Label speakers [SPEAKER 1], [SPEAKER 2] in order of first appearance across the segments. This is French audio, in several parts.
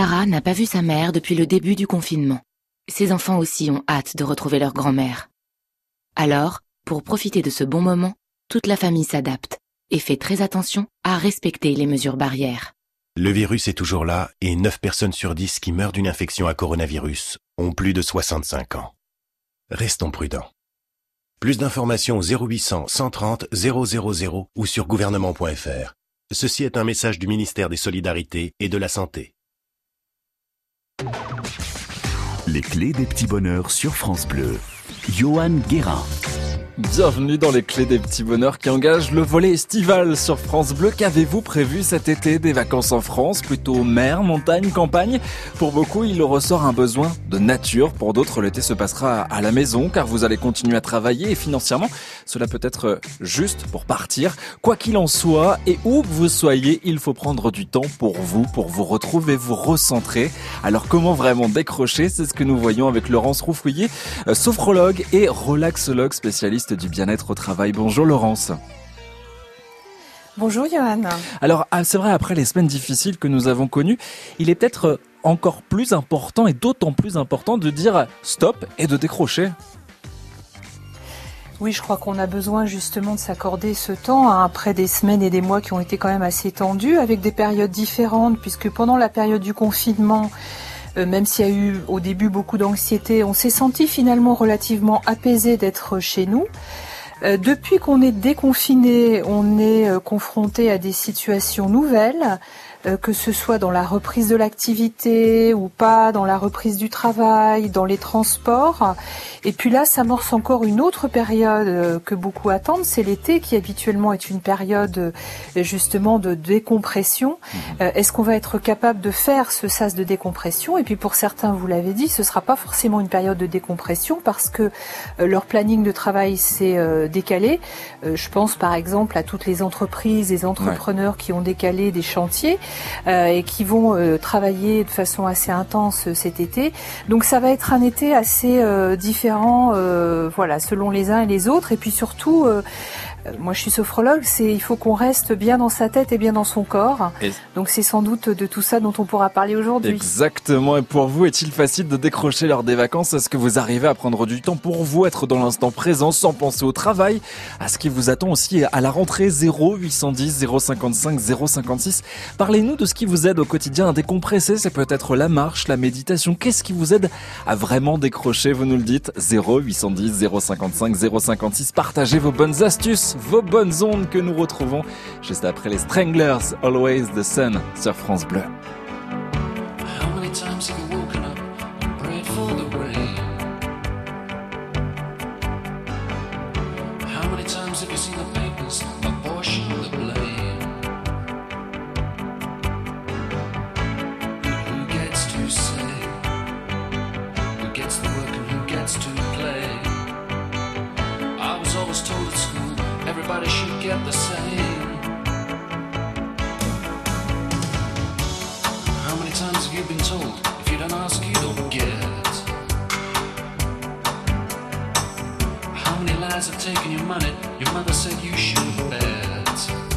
[SPEAKER 1] Sarah n'a pas vu sa mère depuis le début du confinement. Ses enfants aussi ont hâte de retrouver leur grand-mère. Alors, pour profiter de ce bon moment, toute la famille s'adapte et fait très attention à respecter les mesures barrières.
[SPEAKER 2] Le virus est toujours là et 9 personnes sur 10 qui meurent d'une infection à coronavirus ont plus de 65 ans. Restons prudents. Plus d'informations au 0800 130 000 ou sur gouvernement.fr. Ceci est un message du ministère des Solidarités et de la Santé.
[SPEAKER 3] Les clés des petits bonheurs sur France Bleu. Johan Guérin.
[SPEAKER 4] Bienvenue dans les clés des petits bonheurs qui engagent le volet estival sur France Bleu. Qu'avez-vous prévu cet été Des vacances en France, plutôt mer, montagne, campagne? Pour beaucoup, il ressort un besoin de nature. Pour d'autres, l'été se passera à la maison car vous allez continuer à travailler et financièrement, cela peut être juste pour partir. Quoi qu'il en soit et où vous soyez, il faut prendre du temps pour vous, pour vous retrouver, vous recentrer. Alors comment vraiment décrocher? C'est ce que nous voyons avec Laurence Roufouillet, sophrologue et relaxologue spécialiste du bien-être au travail. Bonjour Laurence.
[SPEAKER 5] Bonjour Johan.
[SPEAKER 4] Alors ah, c'est vrai, après les semaines difficiles que nous avons connues, il est peut-être encore plus important et d'autant plus important de dire stop et de décrocher.
[SPEAKER 5] Oui, je crois qu'on a besoin justement de s'accorder ce temps hein, après des semaines et des mois qui ont été quand même assez tendus avec des périodes différentes puisque pendant la période du confinement, euh, même s'il y a eu au début beaucoup d'anxiété, on s'est senti finalement relativement apaisé d'être chez nous. Euh, depuis qu'on est déconfiné, on est euh, confronté à des situations nouvelles euh, que ce soit dans la reprise de l'activité ou pas, dans la reprise du travail, dans les transports. Et puis là, s'amorce encore une autre période euh, que beaucoup attendent, c'est l'été qui habituellement est une période euh, justement de décompression. Mmh. Est-ce qu'on va être capable de faire ce sas de décompression? Et puis pour certains, vous l'avez dit, ce sera pas forcément une période de décompression parce que leur planning de travail s'est décalé. Je pense par exemple à toutes les entreprises, les entrepreneurs qui ont décalé des chantiers. Euh, et qui vont euh, travailler de façon assez intense euh, cet été. Donc ça va être un été assez différent, voilà, selon les uns et les autres, et puis surtout moi je suis sophrologue, c'est il faut qu'on reste bien dans sa tête et bien dans son corps. Donc c'est sans doute de tout ça dont on pourra parler aujourd'hui.
[SPEAKER 4] Exactement. Et pour vous, est-il facile de décrocher lors des vacances? Est-ce que vous arrivez à prendre du temps pour vous, être dans l'instant présent sans penser au travail? À ce qui vous attend aussi à la rentrée 0 810 055 056. Parlez-nous de ce qui vous aide au quotidien à décompresser. C'est peut-être la marche, la méditation. Qu'est-ce qui vous aide à vraiment décrocher? Vous nous le dites 0 810 055 056. Partagez vos bonnes astuces vos bonnes ondes que nous retrouvons juste après les Stranglers, Always the Sun sur France Bleu.
[SPEAKER 6] many lies have taken your money? Your mother said you should bet.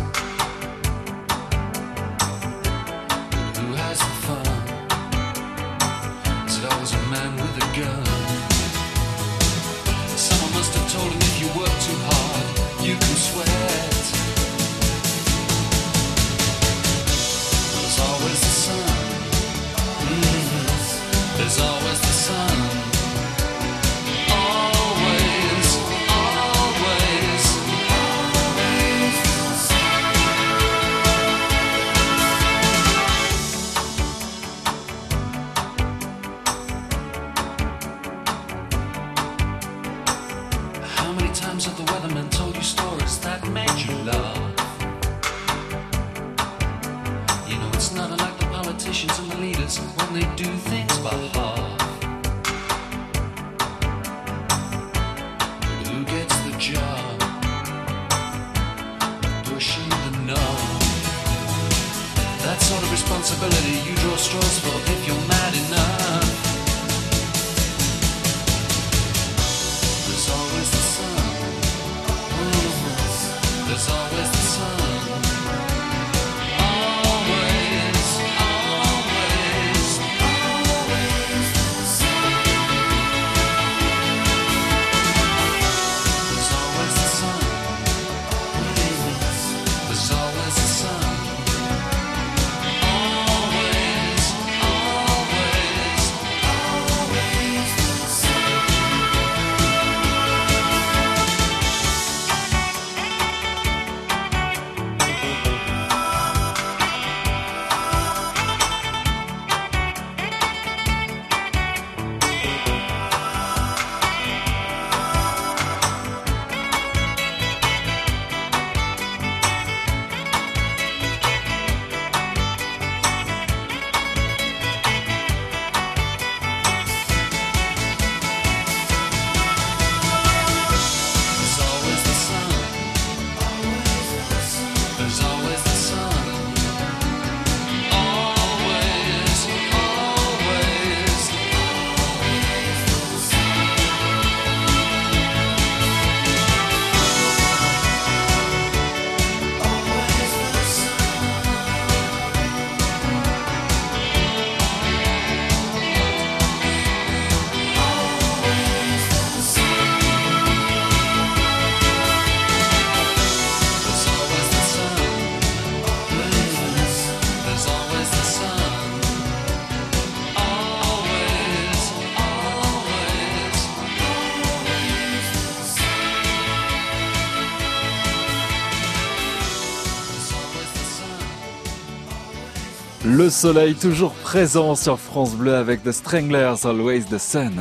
[SPEAKER 4] Le soleil toujours présent sur France Bleu avec The Stranglers, Always the Sun.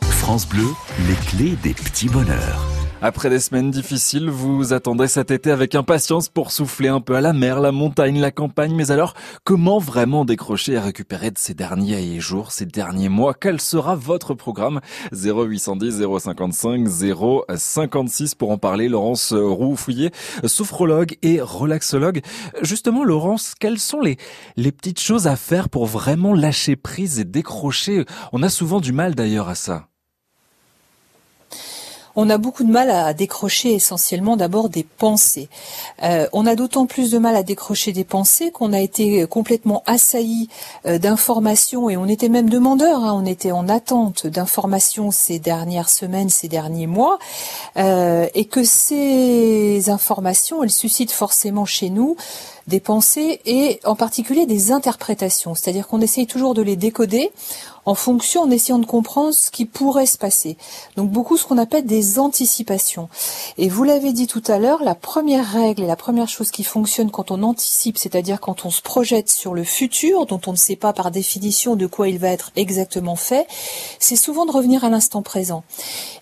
[SPEAKER 3] France Bleu, les clés des petits bonheurs.
[SPEAKER 4] Après des semaines difficiles, vous attendez cet été avec impatience pour souffler un peu à la mer, la montagne, la campagne. Mais alors, comment vraiment décrocher et récupérer de ces derniers jours, ces derniers mois? Quel sera votre programme? 0810 055 056 pour en parler. Laurence Roux-Fouillet, sophrologue et relaxologue. Justement, Laurence, quelles sont les, les petites choses à faire pour vraiment lâcher prise et décrocher? On a souvent du mal d'ailleurs à ça
[SPEAKER 5] on a beaucoup de mal à décrocher essentiellement d'abord des pensées. Euh, on a d'autant plus de mal à décrocher des pensées qu'on a été complètement assailli euh, d'informations et on était même demandeur, hein. on était en attente d'informations ces dernières semaines, ces derniers mois, euh, et que ces informations, elles suscitent forcément chez nous des pensées et en particulier des interprétations, c'est-à-dire qu'on essaye toujours de les décoder en fonction, en essayant de comprendre ce qui pourrait se passer. Donc beaucoup ce qu'on appelle des anticipations. Et vous l'avez dit tout à l'heure, la première règle et la première chose qui fonctionne quand on anticipe, c'est-à-dire quand on se projette sur le futur, dont on ne sait pas par définition de quoi il va être exactement fait, c'est souvent de revenir à l'instant présent.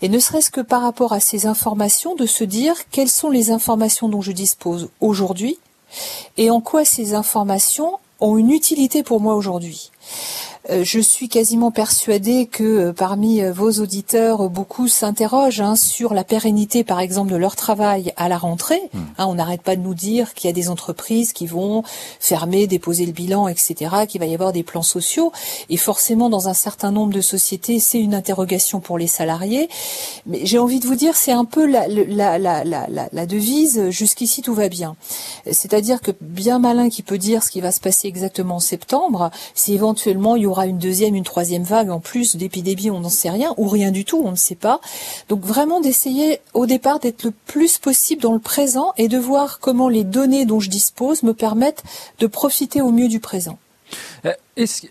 [SPEAKER 5] Et ne serait-ce que par rapport à ces informations, de se dire quelles sont les informations dont je dispose aujourd'hui et en quoi ces informations ont une utilité pour moi aujourd'hui. Euh, je suis quasiment persuadée que euh, parmi euh, vos auditeurs, beaucoup s'interrogent hein, sur la pérennité, par exemple, de leur travail à la rentrée. Hmm. Hein, on n'arrête pas de nous dire qu'il y a des entreprises qui vont fermer, déposer le bilan, etc., qu'il va y avoir des plans sociaux. Et forcément, dans un certain nombre de sociétés, c'est une interrogation pour les salariés. Mais j'ai envie de vous dire, c'est un peu la, la, la, la devise, jusqu'ici tout va bien. C'est-à-dire que bien malin qui peut dire ce qui va se passer exactement en septembre, si éventuellement il y aura une deuxième, une troisième vague en plus d'épidémie, on n'en sait rien, ou rien du tout, on ne sait pas. Donc vraiment d'essayer au départ d'être le plus possible dans le présent et de voir comment les données dont je dispose me permettent de profiter au mieux du présent.
[SPEAKER 4] Euh,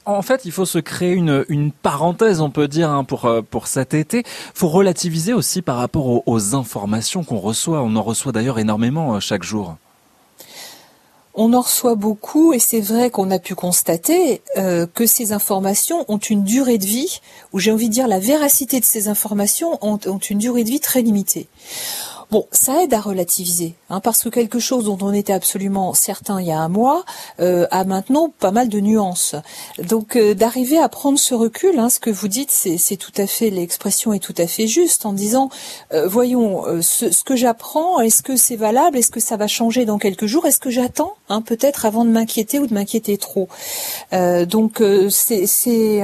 [SPEAKER 4] en fait, il faut se créer une, parenthèse, on peut dire, hein, pour, euh, pour cet été. faut relativiser aussi par rapport aux informations qu'on reçoit. On en reçoit d'ailleurs énormément euh, chaque jour
[SPEAKER 5] on en reçoit beaucoup et c'est vrai qu'on a pu constater euh, que ces informations ont une durée de vie, ou j'ai envie de dire la véracité de ces informations ont, une durée de vie très limitée. Bon, ça aide à relativiser, hein, parce que quelque chose dont on était absolument certain il y a un mois euh, a maintenant pas mal de nuances. Donc euh, d'arriver à prendre ce recul, hein, ce que vous dites, c'est tout à fait l'expression est tout à fait juste en disant, voyons, ce, ce, que j'apprends, est-ce que c'est valable, est-ce que ça va changer dans quelques jours, est-ce que j'attends, hein, peut-être avant de m'inquiéter ou de m'inquiéter trop. donc c'est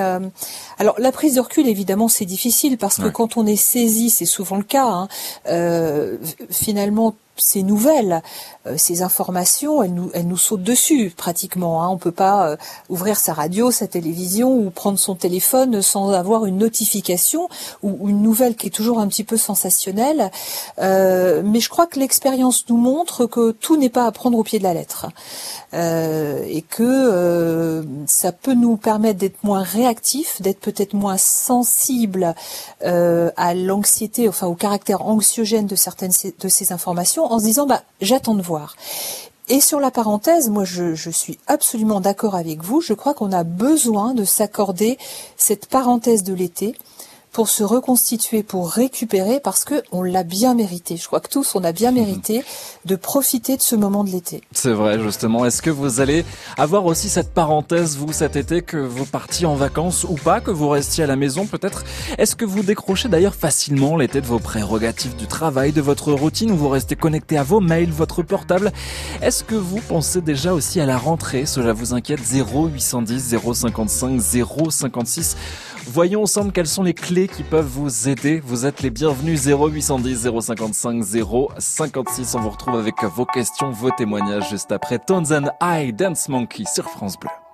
[SPEAKER 5] alors la prise de recul, évidemment, c'est difficile parce que quand on est saisi, c'est souvent le cas. Hein, euh, finalement, ces nouvelles, euh, ces informations, elles nous, elles nous sautent dessus pratiquement. Hein. On peut pas euh, ouvrir sa radio, sa télévision ou prendre son téléphone sans avoir une notification ou une nouvelle qui est toujours un petit peu sensationnelle. Euh, mais je crois que l'expérience nous montre que tout n'est pas à prendre au pied de la lettre et que ça peut nous permettre d'être moins réactifs, d'être peut-être moins sensibles à l'anxiété, enfin au caractère anxiogène de certaines de ces informations en se disant bah j'attends de voir. Et sur la parenthèse, moi je, je suis absolument d'accord avec vous, je crois qu'on a besoin de s'accorder cette parenthèse de l'été pour se reconstituer, pour récupérer, parce que on l'a bien mérité. Je crois que tous, on a bien mérité de profiter de ce moment de l'été.
[SPEAKER 4] C'est vrai, justement. Est-ce que vous allez avoir aussi cette parenthèse, vous, cet été, que vous partiez en vacances ou pas, que vous restiez à la maison peut-être? Est-ce que vous décrochez d'ailleurs facilement l'été de vos prérogatives du travail, de votre routine, ou vous restez connecté à vos mails, votre portable? Est-ce que vous pensez déjà aussi à la rentrée? Cela vous inquiète? 0810 055 056 Voyons ensemble quelles sont les clés qui peuvent vous aider. Vous êtes les bienvenus 0810 055 056. On vous retrouve avec vos questions, vos témoignages juste après Tones and I Dance Monkey sur France Bleu.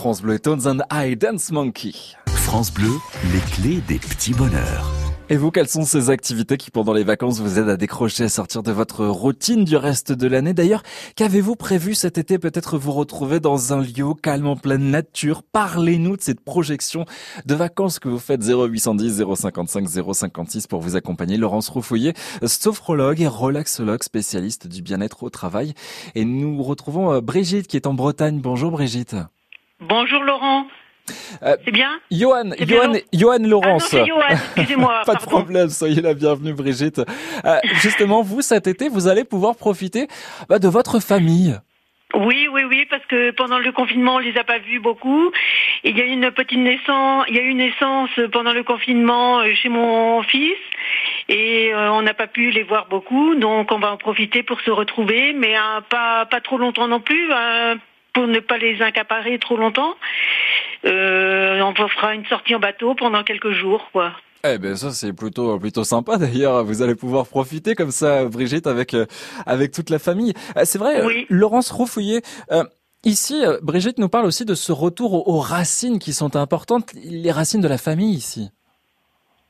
[SPEAKER 4] France Bleu, Tones and I Dance Monkey.
[SPEAKER 3] France Bleu, les clés des petits bonheurs.
[SPEAKER 4] Et vous, quelles sont ces activités qui, pendant les vacances, vous aident à décrocher, à sortir de votre routine du reste de l'année? D'ailleurs, qu'avez-vous prévu cet été? Peut-être vous retrouver dans un lieu calme en pleine nature. Parlez-nous de cette projection de vacances que vous faites 0810 055 056 pour vous accompagner. Laurence Roufouillet, sophrologue et relaxologue spécialiste du bien-être au travail. Et nous retrouvons euh, Brigitte qui est en Bretagne. Bonjour Brigitte.
[SPEAKER 7] Bonjour Laurent.
[SPEAKER 4] Euh,
[SPEAKER 7] c'est bien
[SPEAKER 4] Johan,
[SPEAKER 7] C'est bien,
[SPEAKER 4] Johan,
[SPEAKER 7] Laurent
[SPEAKER 4] Johan
[SPEAKER 7] Ah non,
[SPEAKER 4] Laurence.
[SPEAKER 7] c'est Johan, excusez-moi.
[SPEAKER 4] Pas de problème, soyez la bienvenue Brigitte. Euh, justement, vous cet été, vous allez pouvoir profiter bah, de votre famille.
[SPEAKER 7] Oui, oui, oui, parce que pendant le confinement, on les a pas vus beaucoup. Il y a eu une petite naissance, il y a eu une naissance pendant le confinement euh, chez mon fils et euh, on n'a pas pu les voir beaucoup, donc on va en profiter pour se retrouver, mais euh, pas pas trop longtemps non plus, pour ne pas les incaparer trop longtemps. Euh, on fera une sortie en bateau pendant quelques jours, quoi.
[SPEAKER 4] Eh ben ça c'est plutôt plutôt sympa d'ailleurs. Vous allez pouvoir profiter comme ça, Brigitte, avec euh, avec toute la famille. Euh, C'est vrai,
[SPEAKER 7] Oui.
[SPEAKER 4] Laurence Roufouillet. euh, Ici, euh, Brigitte nous parle aussi de ce retour aux racines qui sont importantes, les racines de la famille ici.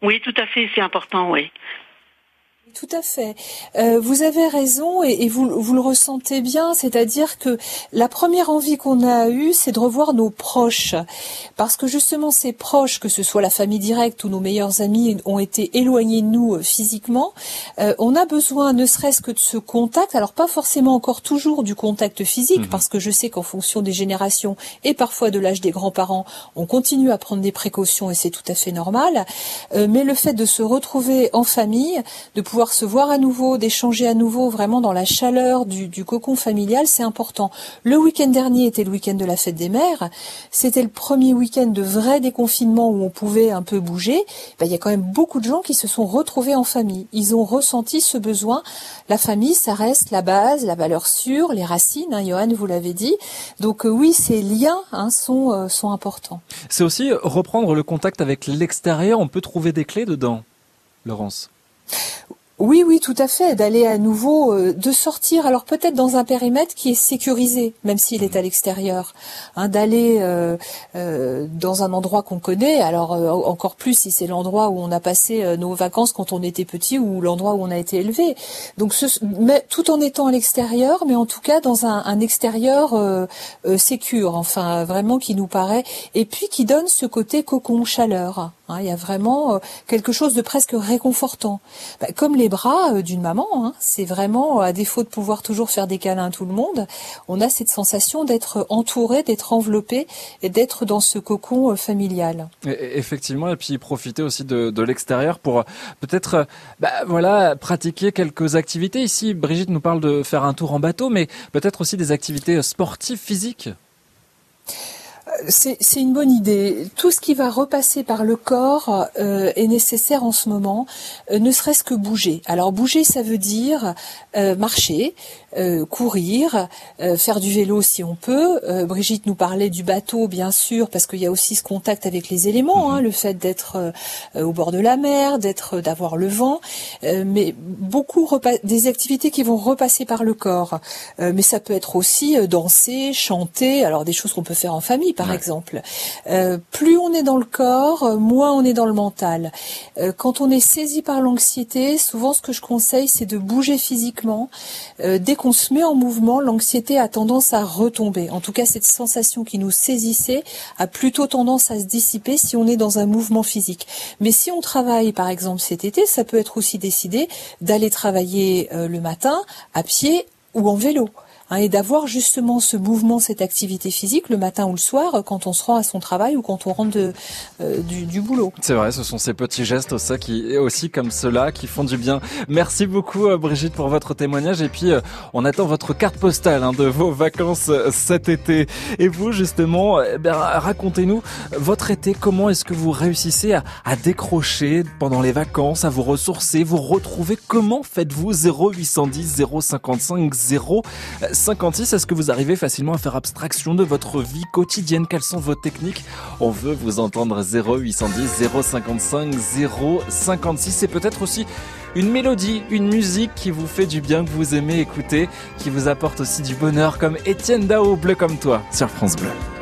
[SPEAKER 7] Oui, tout à fait, c'est important, oui.
[SPEAKER 5] Tout à fait. Euh, vous avez raison et, et vous, vous le ressentez bien, c'est-à-dire que la première envie qu'on a eue, c'est de revoir nos proches. Parce que justement, ces proches, que ce soit la famille directe ou nos meilleurs amis, ont été éloignés de nous euh, physiquement. Euh, on a besoin ne serait-ce que de ce contact, alors pas forcément encore toujours du contact physique,
[SPEAKER 4] Mhm.
[SPEAKER 5] parce que je sais qu'en fonction des générations et parfois de l'âge des grands-parents, on continue à prendre des précautions et c'est tout à fait normal. Euh, mais le fait de se retrouver en famille, de pouvoir se voir à nouveau, d'échanger à nouveau vraiment dans la chaleur du, cocon familial, c'est important. Le week-end dernier était le week-end de la fête des mères. C'était le premier week-end de vrai déconfinement où on pouvait un peu bouger. Ben, il y a quand même beaucoup de gens qui se sont retrouvés en famille. Ils ont ressenti ce besoin. La famille, ça reste la base, la valeur sûre, les racines. Hein, Johan, vous l'avez dit. Donc euh, oui, ces liens hein, euh, sont importants.
[SPEAKER 4] C'est aussi reprendre le contact avec l'extérieur. On peut trouver des clés dedans, Laurence.
[SPEAKER 5] Oui, oui, tout à fait. D'aller à nouveau, euh, de sortir, alors peut-être dans un périmètre qui est sécurisé, même s'il est à l'extérieur. Hein, D'aller euh, euh, dans un endroit qu'on connaît, alors euh, encore plus si c'est l'endroit où on a passé euh, nos vacances quand on était petit ou l'endroit où on a été élevé. Donc, ce, mais, tout en étant à l'extérieur, mais en tout cas dans un, un extérieur euh, sécure, enfin vraiment qui nous paraît, et puis qui donne ce côté cocon chaleur. Hein, il y a vraiment quelque chose de presque réconfortant. Bah, comme les bras euh, d'une maman, hein, c'est vraiment, à défaut de pouvoir toujours faire des câlins à tout le monde, on a cette sensation d'être entouré, d'être enveloppé et d'être dans ce cocon euh, familial.
[SPEAKER 4] Et- Effectivement, et puis profiter aussi de, l'extérieur pour euh, peut-être, bah, voilà, pratiquer quelques activités. Ici, Brigitte nous parle de faire un tour en bateau, mais peut-être aussi des activités sportives, physiques.
[SPEAKER 5] C'est une bonne idée. Tout ce qui va repasser par le corps euh, est nécessaire en ce moment, euh, ne serait-ce que bouger. Alors bouger, ça veut dire euh, marcher, euh, courir, euh, faire du vélo si on peut. Euh, Brigitte nous parlait du bateau, bien sûr, parce qu'il y a aussi ce contact avec les éléments, hein, le fait d'être euh, euh, au bord de la mer, d'être, d'avoir le vent, euh, mais beaucoup des activités qui vont repasser par le corps. Euh, mais ça peut être aussi euh, danser, chanter, alors des choses qu'on peut faire en famille, par
[SPEAKER 4] Ouais.
[SPEAKER 5] exemple. Euh, plus on est dans le corps, euh, moins on est dans le mental. Euh, quand on est saisi par l'anxiété, souvent ce que je conseille, c'est de bouger physiquement. Euh, dès qu'on se met en mouvement, l'anxiété a tendance à retomber. En tout cas, cette sensation qui nous saisissait a plutôt tendance à se dissiper si on est dans un mouvement physique. Mais si on travaille, par exemple, cet été, ça peut être aussi décidé d'aller travailler euh, le matin à pied ou en vélo. Hein, et d'avoir justement ce mouvement, cette activité physique le matin ou le soir euh, quand on se rend à son travail ou quand on rentre de, euh, du, du boulot.
[SPEAKER 4] C'est vrai, ce sont ces petits gestes ça qui aussi comme cela qui font du bien. Merci beaucoup euh, Brigitte pour votre témoignage et puis euh, on attend votre carte postale hein, de vos vacances cet été. Et vous justement, eh ben, racontez-nous votre été. Comment est-ce que vous réussissez à, à décrocher pendant les vacances, à vous ressourcer, vous retrouver? Comment faites-vous? 0810 055 056 Est-ce que vous arrivez facilement à faire abstraction de votre vie quotidienne? Quelles sont vos techniques? On veut vous entendre 0810 055 056 et peut-être aussi une mélodie, une musique qui vous fait du bien, que vous aimez écouter, qui vous apporte aussi du bonheur comme Étienne Dao, bleu comme toi, sur France Bleu.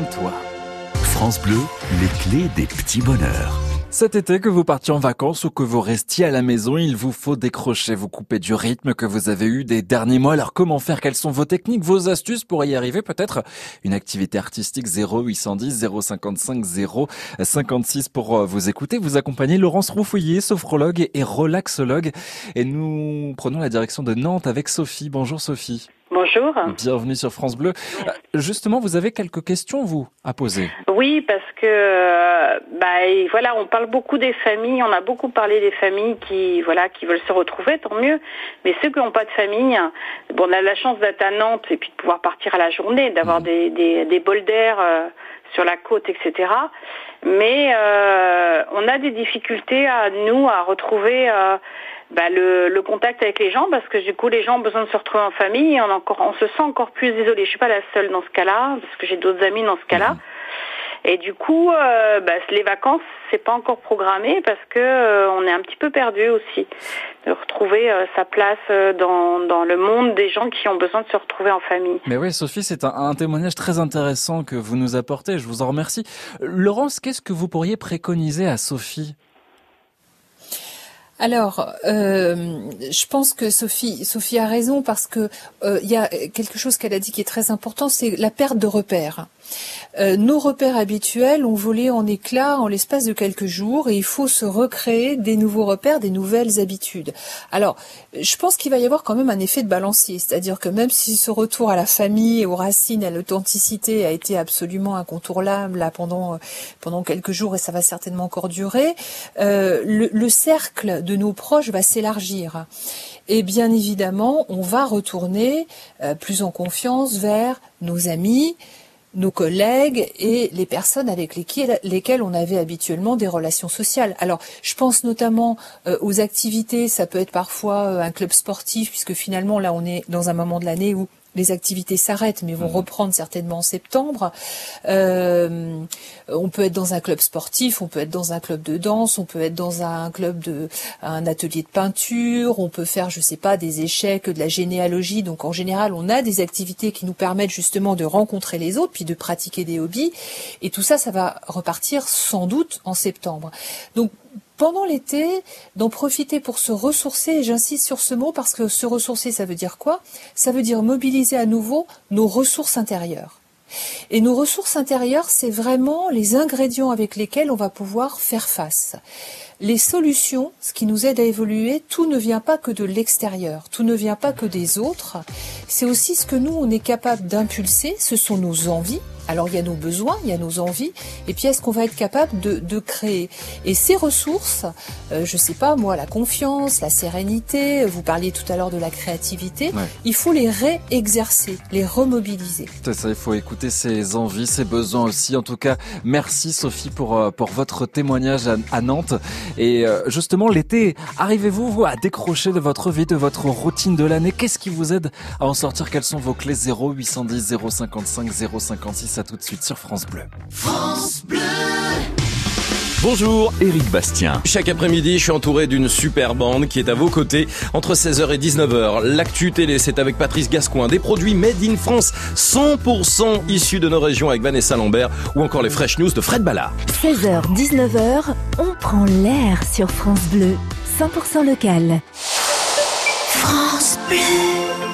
[SPEAKER 4] Comme toi.
[SPEAKER 3] France Bleu, les clés des petits bonheurs.
[SPEAKER 4] Cet été, que vous partiez en vacances ou que vous restiez à la maison, il vous faut décrocher, vous couper du rythme que vous avez eu des derniers mois. Alors comment faire? Quelles sont vos techniques, vos astuces pour y arriver Peut-être? Une activité artistique 0810 055 056 pour euh, vous écouter. Vous accompagnez Laurence Roufouillet, sophrologue et relaxologue. Et nous prenons la direction de Nantes avec Sophie. Bonjour Sophie.
[SPEAKER 8] Bonjour.
[SPEAKER 4] Bienvenue sur France Bleu. Euh, justement, vous avez quelques questions, vous, à poser.
[SPEAKER 8] Oui, parce que, euh, bah, voilà, on parle beaucoup des familles, on a beaucoup parlé des familles qui, voilà, qui veulent se retrouver, tant mieux. Mais ceux qui n'ont pas de famille, bon, on a la chance d'être à Nantes et puis de pouvoir partir à la journée, d'avoir mmh. des, des, des bols d'air euh, sur la côte, etc. Mais on a des difficultés à nous à retrouver bah, le, le, contact avec les gens parce que du coup les gens ont besoin de se retrouver en famille et on, encore, on se sent encore plus isolé. Je suis pas la seule dans ce cas-là parce que j'ai d'autres amis dans ce cas-là. Mhm. Et du coup, euh, bah, les vacances, c'est pas encore programmé parce que euh, on est un petit peu perdu aussi de retrouver euh, sa place euh, dans, dans le monde des gens qui ont besoin de se retrouver en famille.
[SPEAKER 4] Mais oui, Sophie, c'est un, un, témoignage très intéressant que vous nous apportez. Je vous en remercie. Laurence, qu'est-ce que vous pourriez préconiser à Sophie?
[SPEAKER 5] Alors, euh, je pense que Sophie, Sophie a raison parce que euh, il y a quelque chose qu'elle a dit qui est très important, c'est la perte de repères. Euh, nos repères habituels ont volé en éclats en l'espace de quelques jours et il faut se recréer des nouveaux repères, des nouvelles habitudes. Alors, je pense qu'il va y avoir quand même un effet de balancier, c'est-à-dire que même si ce retour à la famille, aux racines, à l'authenticité a été absolument incontournable là pendant pendant quelques jours et ça va certainement encore durer, euh, le, le cercle de nos proches va s'élargir. Et bien évidemment, on va retourner euh, plus en confiance vers nos amis, nos collègues et les personnes avec lesquelles, on avait habituellement des relations sociales. Alors, je pense notamment euh, aux activités, ça peut être parfois euh, un club sportif, puisque finalement, là, on est dans un moment de l'année où les activités s'arrêtent, mais vont mhm. reprendre certainement en septembre. Euh, on peut être dans un club sportif, on peut être dans un club de danse, on peut être dans un club de, un atelier de peinture, on peut faire, je sais pas, des échecs, de la généalogie. Donc en général, on a des activités qui nous permettent justement de rencontrer les autres, puis de pratiquer des hobbies. Et tout ça, ça va repartir sans doute en septembre. Donc pendant l'été, d'en profiter pour se ressourcer, et j'insiste sur ce mot parce que se ressourcer, ça veut dire quoi? Ça veut dire mobiliser à nouveau nos ressources intérieures. Et nos ressources intérieures, c'est vraiment les ingrédients avec lesquels on va pouvoir faire face. Les solutions, ce qui nous aide à évoluer, tout ne vient pas que de l'extérieur, tout ne vient pas que des autres, c'est aussi ce que nous, on est capable d'impulser, ce sont nos envies, alors il y a nos besoins, il y a nos envies, et puis est-ce qu'on va être capable de, créer? Et ces ressources, euh, je sais pas moi, la confiance, la sérénité, vous parliez tout à l'heure de la créativité, il faut les réexercer, les remobiliser.
[SPEAKER 4] C'est ça, il faut écouter ses envies, ses besoins aussi. En tout cas, merci Sophie pour, euh, pour votre témoignage à, Nantes. Et euh, justement, l'été, arrivez-vous à décrocher de votre vie, de votre routine de l'année? Qu'est-ce qui vous aide à en sortir? Quelles sont vos clés? 0810 055 056 tout de suite sur France Bleu. France Bleu
[SPEAKER 3] Bonjour, Éric Bastien.
[SPEAKER 9] Chaque après-midi, je suis entouré d'une super bande qui est à vos côtés entre 16h et 19h. L'actu télé, c'est avec Patrice Gascoin. Des produits made in France, 100% issus de nos régions avec Vanessa Lambert ou encore les fresh news de Fred Ballard.
[SPEAKER 10] 16h, 19h, on prend l'air sur France Bleu. 100% local.
[SPEAKER 11] France Bleu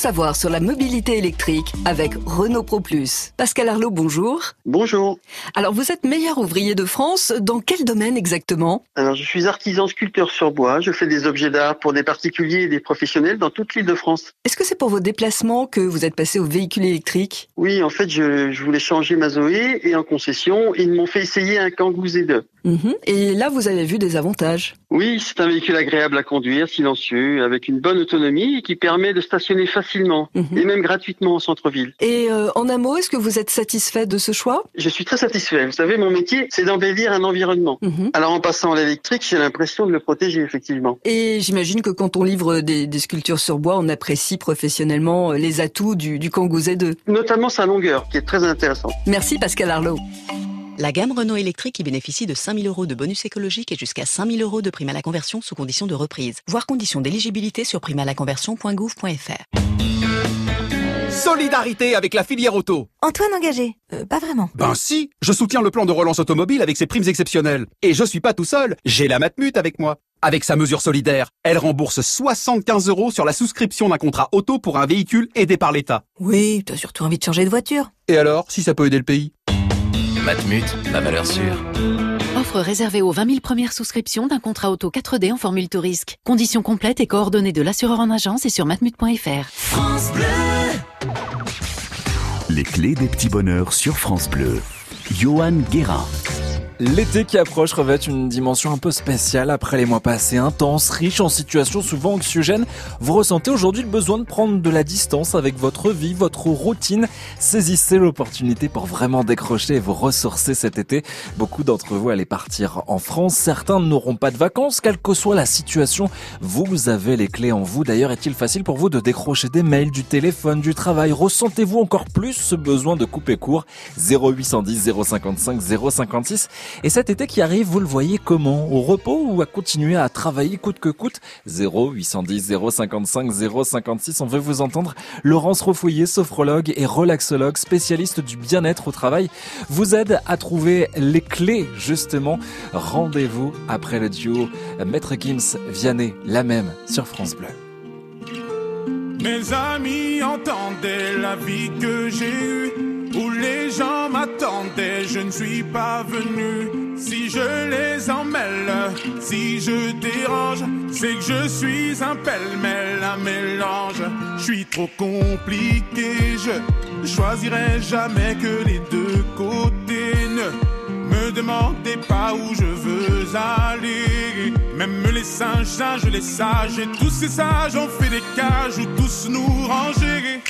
[SPEAKER 11] savoir sur la mobilité électrique avec Renault Pro Plus. Pascal Arlot, bonjour.
[SPEAKER 12] Bonjour.
[SPEAKER 11] Alors, vous êtes meilleur ouvrier de France. Dans quel domaine exactement?
[SPEAKER 12] Alors, je suis artisan sculpteur sur bois. Je fais des objets d'art pour des particuliers et des professionnels dans toute l'île de France.
[SPEAKER 11] Est-ce que c'est pour vos déplacements que vous êtes passé au véhicule électrique?
[SPEAKER 12] Oui, en fait, je, je, voulais changer ma Zoé et en concession, ils m'ont fait essayer un Kangoo Z2.
[SPEAKER 11] Mhm. Et là, vous avez vu des avantages
[SPEAKER 12] Oui, c'est un véhicule agréable à conduire, silencieux, avec une bonne autonomie et qui permet de stationner facilement mhm. et même gratuitement en centre-ville.
[SPEAKER 11] Et euh, en un mot, est-ce que vous êtes satisfait de ce choix?
[SPEAKER 12] Je suis très satisfait. Vous savez, mon métier, c'est d'embellir un environnement. Mhm. Alors en passant à l'électrique, j'ai l'impression de le protéger effectivement.
[SPEAKER 11] Et j'imagine que quand on livre des, des, sculptures sur bois, on apprécie professionnellement les atouts du, du Kangoo Z2.
[SPEAKER 12] Notamment sa longueur, qui est très intéressante.
[SPEAKER 11] Merci Pascal Arlot.
[SPEAKER 13] La gamme Renault électrique qui bénéficie de 5000 euros de bonus écologique et jusqu'à 5000 euros de prime à la conversion sous condition de reprise. Voir conditions d'éligibilité sur prime à la conversion.gouv.fr.
[SPEAKER 14] Solidarité avec la filière auto.
[SPEAKER 15] Antoine engagé euh, Pas vraiment.
[SPEAKER 14] Ben si, je soutiens le plan de relance automobile avec ses primes exceptionnelles. Et je suis pas tout seul, j'ai la Matmut avec moi. Avec sa mesure solidaire, elle rembourse 75 euros sur la souscription d'un contrat auto pour un véhicule aidé par l'État.
[SPEAKER 15] Oui, t'as surtout envie de changer de voiture.
[SPEAKER 14] Et alors, si ça peut aider le pays?
[SPEAKER 9] Matmut, la valeur sûre.
[SPEAKER 13] Offre réservée aux 20 000 premières souscriptions d'un contrat auto 4D en formule tout risque. Conditions complètes et coordonnées de l'assureur en agence et sur matmut.fr.
[SPEAKER 3] France Bleu. Les clés des petits bonheurs sur France Bleu. Johan Guérin.
[SPEAKER 4] L'été qui approche revêt une dimension un peu spéciale après les mois passés intenses, riches en situations souvent anxiogènes. Vous ressentez aujourd'hui le besoin de prendre de la distance avec votre vie, votre routine. Saisissez l'opportunité pour vraiment décrocher et vous ressourcer cet été. Beaucoup d'entre vous allez partir en France. Certains n'auront pas de vacances, quelle que soit la situation. Vous avez les clés en vous. D'ailleurs, est-il facile pour vous de décrocher des mails, du téléphone, du travail? Ressentez-vous encore plus ce besoin de couper court? 0810 055 056 et cet été qui arrive, vous le voyez comment? Au repos ou à continuer à travailler coûte que coûte? 0 810 055 056. On veut vous entendre. Laurence Refouillet, sophrologue et relaxologue, spécialiste du bien-être au travail, vous aide à trouver les clés justement. Rendez-vous après le duo Maître Gims Vianney, la même sur France Bleu.
[SPEAKER 16] Mes amis entendaient la vie que j'ai eue, où les gens je ne suis pas venu. Si je les emmêle, si je dérange, c'est que je suis un pêle-mêle, un mélange. Je suis trop compliqué, je choisirai jamais que les deux côtés. Ne me demandez pas où je veux aller. Même les singes, singes, les sages, et tous ces sages ont fait des cages où tous nous ranger.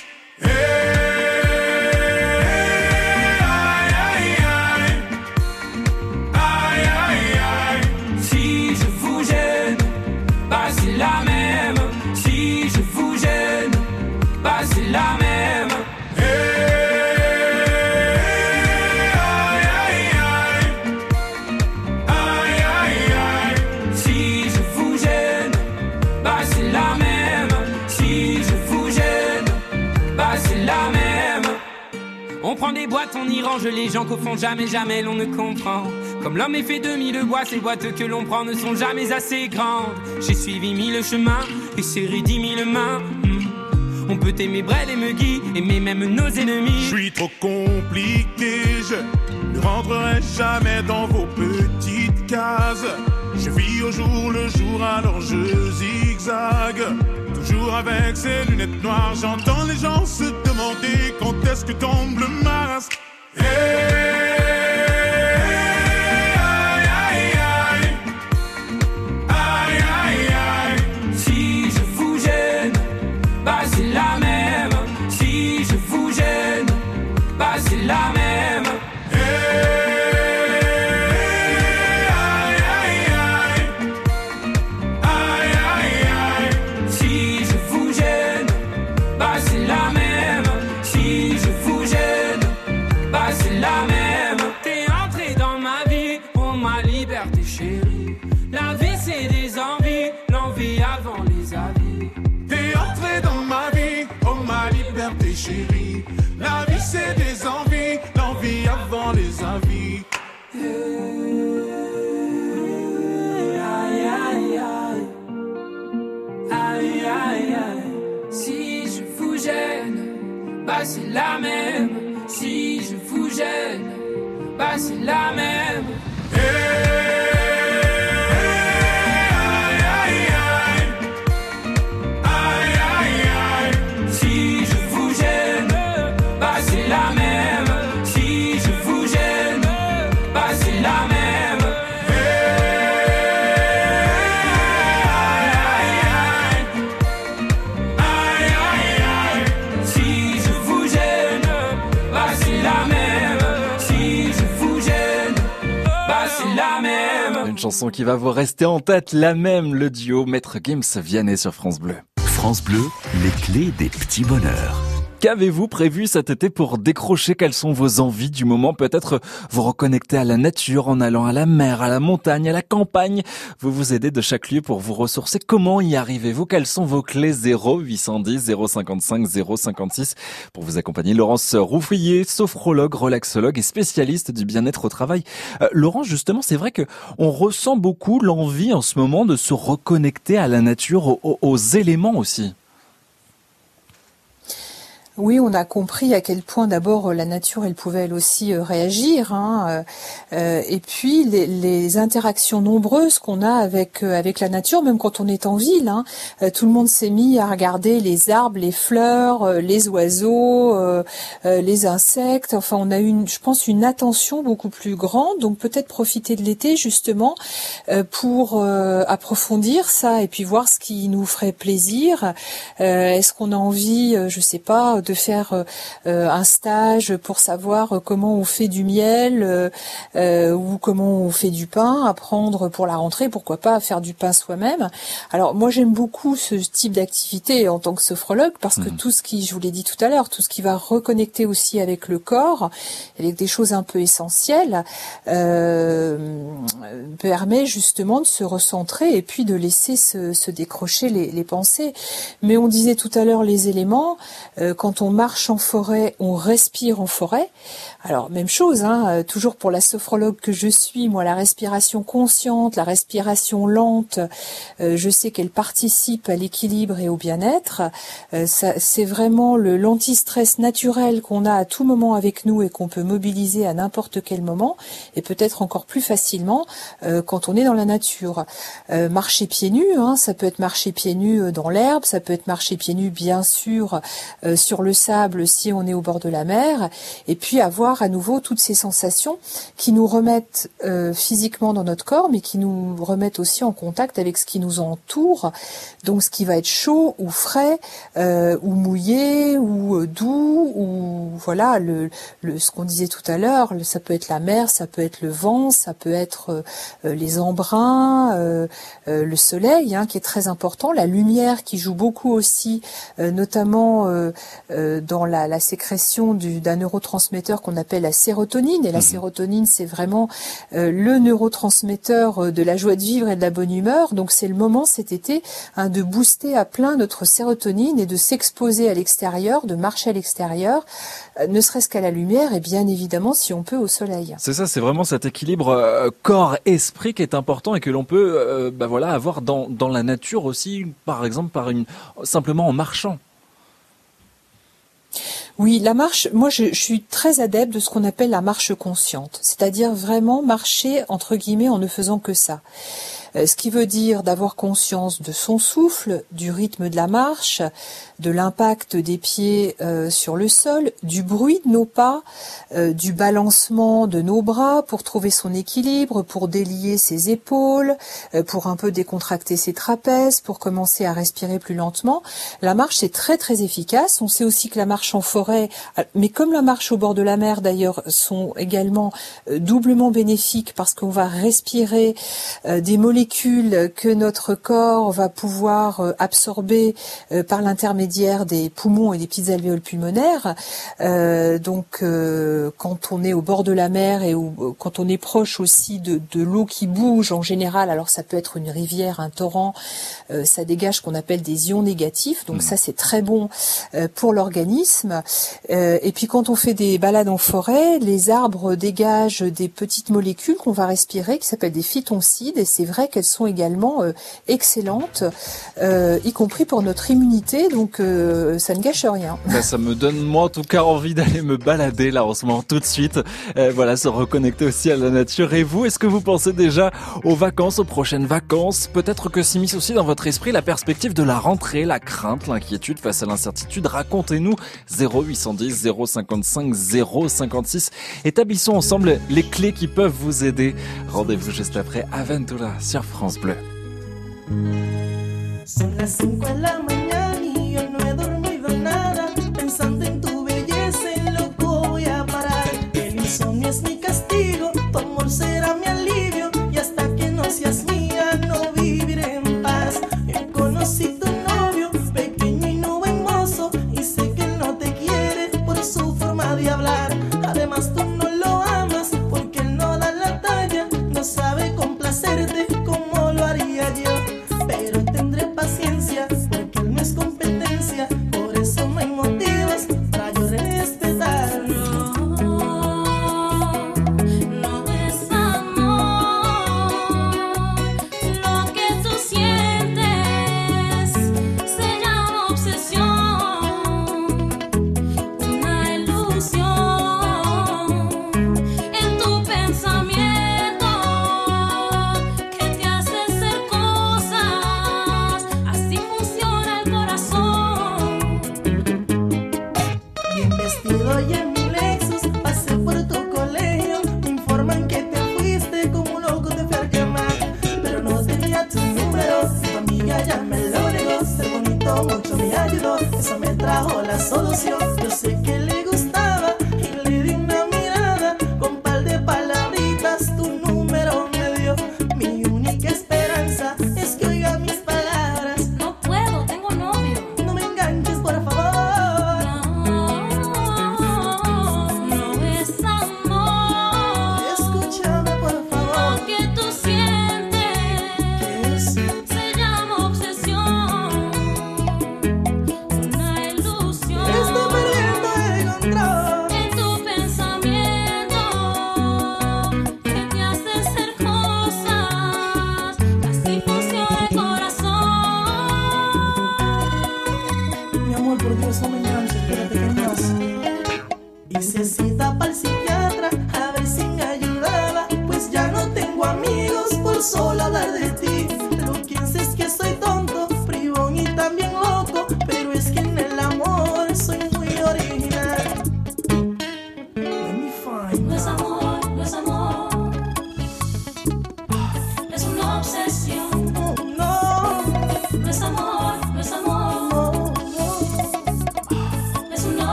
[SPEAKER 17] Prend des boîtes, on y range les gens qu'au fond jamais, jamais l'on ne comprend. Comme l'homme est fait de mille bois, ces boîtes que l'on prend ne sont jamais assez grandes. J'ai suivi mille chemins et serré dix mille mains. Hmm. On peut aimer Brel et Megui, aimer même nos ennemis.
[SPEAKER 16] Je suis trop compliqué, je ne rentrerai jamais dans vos petites cases. Je vis au jour le jour, alors je zigzague. Toujours avec ces lunettes noires, j'entends les gens se demander quand est-ce que tombe le masque. Hey,
[SPEAKER 17] chérie. La vie c'est des envies, l'envie avant les avis. Aïe aïe aïe, aïe aïe
[SPEAKER 16] aïe.
[SPEAKER 17] Si je vous gêne, bah c'est la même. Si je vous gêne, bah c'est la même.
[SPEAKER 4] Qui va vous rester en tête, la même, le duo Maître Gims Vianney sur France Bleu.
[SPEAKER 3] France Bleu, les clés des petits bonheurs.
[SPEAKER 4] Qu'avez-vous prévu cet été pour décrocher? Quelles sont vos envies du moment? Peut-être vous reconnecter à la nature en allant à la mer, à la montagne, à la campagne. Vous vous aidez de chaque lieu pour vous ressourcer. Comment y arrivez-vous? Quelles sont vos clés? 0 810 055 056 pour vous accompagner Laurence Rouffrier, sophrologue, relaxologue et spécialiste du bien-être au travail. Euh, Laurence, justement, c'est vrai que on ressent beaucoup l'envie en ce moment de se reconnecter à la nature, aux éléments aussi.
[SPEAKER 5] Oui, on a compris à quel point d'abord la nature, elle pouvait elle aussi euh, réagir, hein, euh, euh, et puis les, interactions nombreuses qu'on a avec avec la nature, même quand on est en ville. Hein, tout le monde s'est mis à regarder les arbres, les fleurs, les oiseaux, les insectes. Enfin, on a une, je pense, une attention beaucoup plus grande. Donc peut-être profiter de l'été justement pour approfondir ça et puis voir ce qui nous ferait plaisir. Est-ce qu'on a envie, je sais pas, faire euh, euh, un stage pour savoir euh, comment on fait du miel ou comment on fait du pain, apprendre pour la rentrée, pourquoi pas faire du pain soi-même. Alors moi j'aime beaucoup ce type d'activité en tant que sophrologue parce que mmh. tout ce qui, je vous l'ai dit tout à l'heure, tout ce qui va reconnecter aussi avec le corps, avec des choses un peu essentielles, permet justement de se recentrer et puis de laisser se, décrocher les, les, pensées. Mais on disait tout à l'heure les éléments, quand on marche en forêt, on respire en forêt. Alors même chose, hein, euh, toujours pour la sophrologue que je suis, moi la respiration consciente, la respiration lente, euh, je sais qu'elle participe à l'équilibre et au bien-être. Euh, c'est vraiment le l'anti-stress naturel qu'on a à tout moment avec nous et qu'on peut mobiliser à n'importe quel moment et peut-être encore plus facilement quand on est dans la nature. marcher pieds nus, hein, ça peut être marcher pieds nus dans l'herbe, ça peut être marcher pieds nus bien sûr sur le sable si on est au bord de la mer, et puis avoir à nouveau toutes ces sensations qui nous remettent euh, physiquement dans notre corps, mais qui nous remettent aussi en contact avec ce qui nous entoure, donc ce qui va être chaud ou frais, euh, ou mouillé, ou euh, doux, ou voilà le, ce qu'on disait tout à l'heure, ça peut être la mer, ça peut être le vent, ça peut être les embruns, le soleil hein, qui est très important, la lumière qui joue beaucoup aussi, notamment dans la, sécrétion d'un neurotransmetteur qu'on appelle la sérotonine. Et la mhm. sérotonine, c'est vraiment euh, le neurotransmetteur euh, de la joie de vivre et de la bonne humeur. Donc c'est le moment cet été hein, de booster à plein notre sérotonine et de s'exposer à l'extérieur, de marcher à l'extérieur, euh, ne serait-ce qu'à la lumière et bien évidemment si on peut au soleil.
[SPEAKER 4] C'est ça, c'est vraiment cet équilibre corps-esprit qui est important et que l'on peut bah voilà, avoir dans, dans la nature aussi, par exemple par une, simplement en marchant.
[SPEAKER 5] Oui, la marche, moi je, suis très adepte de ce qu'on appelle la marche consciente, c'est-à-dire vraiment marcher entre guillemets en ne faisant que ça. Euh, ce qui veut dire d'avoir conscience de son souffle, du rythme de la marche, de l'impact des pieds euh, sur le sol, du bruit de nos pas, euh, du balancement de nos bras pour trouver son équilibre, pour délier ses épaules, pour un peu décontracter ses trapèzes, pour commencer à respirer plus lentement. La marche est très très efficace. On sait aussi que la marche en forêt, mais comme la marche au bord de la mer d'ailleurs, sont également doublement bénéfiques parce qu'on va respirer des molécules que notre corps va pouvoir euh, absorber euh, par l'intermédiaire des poumons et des petites alvéoles pulmonaires. Euh, donc, quand on est au bord de la mer et quand on est proche aussi de, l'eau qui bouge en général, alors ça peut être une rivière, un torrent, ça dégage ce qu'on appelle des ions négatifs. Donc mmh. ça, c'est très bon pour l'organisme. et puis quand on fait des balades en forêt, les arbres dégagent des petites molécules qu'on va respirer qui s'appellent des phytoncides. Et c'est vrai qu'elles sont également euh, excellentes, euh, y compris pour notre immunité. Donc euh, ça ne gâche rien.
[SPEAKER 4] Bah, ça me donne moi en tout cas envie d'aller me balader là en ce moment tout de suite. voilà, se reconnecter aussi à la nature. Et vous, est-ce que vous pensez déjà aux vacances, aux prochaines vacances? Peut-être que s'immisce aussi dans votre esprit la perspective de la rentrée, la crainte, l'inquiétude face à l'incertitude. Racontez-nous 0810 055 056. Établissons ensemble les clés qui peuvent vous aider. Rendez-vous juste après Aventura sur France Bleu.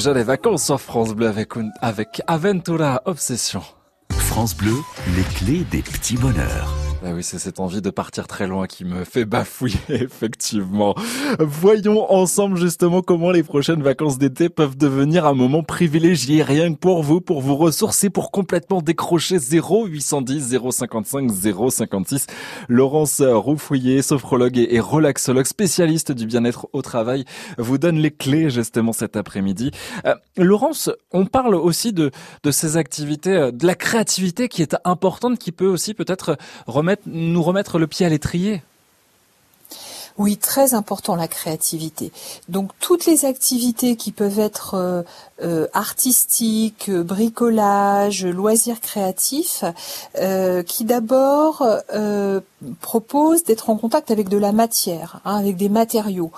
[SPEAKER 4] Déjà les vacances en France Bleu avec, avec Aventura Obsession.
[SPEAKER 3] France Bleu, les clés des petits bonheurs.
[SPEAKER 4] Ah oui, c'est cette envie de partir très loin qui me fait bafouiller, effectivement. Voyons ensemble justement comment les prochaines vacances d'été peuvent devenir un moment privilégié, rien que pour vous, pour vous ressourcer, pour complètement décrocher 0 810 055 056. Laurence Roufouillet, sophrologue et et relaxologue spécialiste du bien-être au travail, vous donne les clés justement cet après-midi. Euh, Laurence, on parle aussi de, de ces activités, euh, de la créativité qui est importante, qui peut aussi peut-être remettre, nous remettre le pied à l'étrier.
[SPEAKER 5] Oui, très important la créativité. Donc toutes les activités qui peuvent être euh, euh, artistiques, euh, bricolage, loisirs créatifs, qui d'abord proposent d'être en contact avec de la matière, hein, avec des matériaux,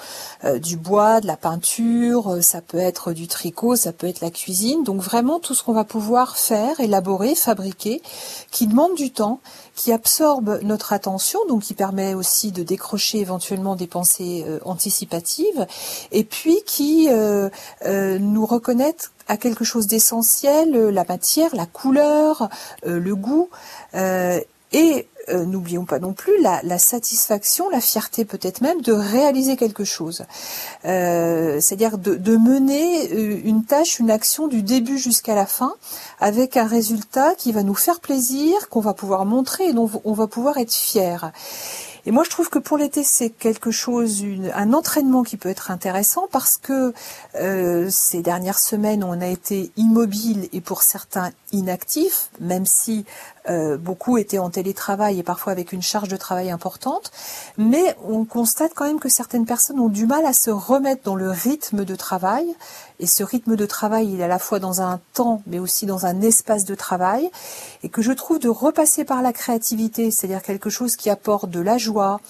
[SPEAKER 5] du bois, de la peinture, ça peut être du tricot, ça peut être la cuisine. Donc vraiment tout ce qu'on va pouvoir faire, élaborer, fabriquer, qui demande du temps, qui absorbe notre attention, donc qui permet aussi de décrocher éventuellement des pensées euh, anticipatives, et puis qui euh, euh, nous reconnaît à quelque chose d'essentiel, la matière, la couleur, le goût, et euh, n'oublions pas non plus la, satisfaction, la fierté peut-être même de réaliser quelque chose. Euh, C'est-à-dire de, mener euh, une tâche, une action du début jusqu'à la fin avec un résultat qui va nous faire plaisir, qu'on va pouvoir montrer et dont on va pouvoir être fier. Et moi, je trouve que pour l'été, c'est quelque chose, un entraînement qui peut être intéressant parce que ces dernières semaines, on a été immobile et pour certains inactifs, même si euh, beaucoup étaient en télétravail et parfois avec une charge de travail importante. Mais on constate quand même que certaines personnes ont du mal à se remettre dans le rythme de travail. Et ce rythme de travail, il est à la fois dans un temps, mais aussi dans un espace de travail. Et que je trouve de repasser par la créativité, c'est-à-dire quelque chose qui apporte de la joie,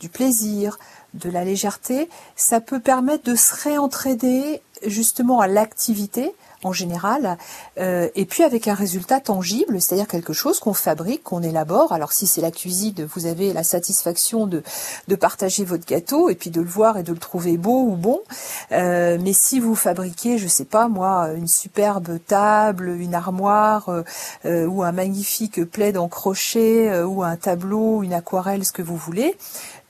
[SPEAKER 5] du plaisir, de la légèreté, ça peut permettre de se réentraider justement à l'activité en général, euh, et puis avec un résultat tangible, c'est-à-dire quelque chose qu'on fabrique, qu'on élabore. Alors si c'est la cuisine, vous avez la satisfaction de, de partager votre gâteau et puis de le voir et de le trouver beau ou bon. Euh, mais si vous fabriquez, je sais pas moi, une superbe table, une armoire euh, euh, ou un magnifique plaid en crochet euh, ou un tableau, une aquarelle, ce que vous voulez,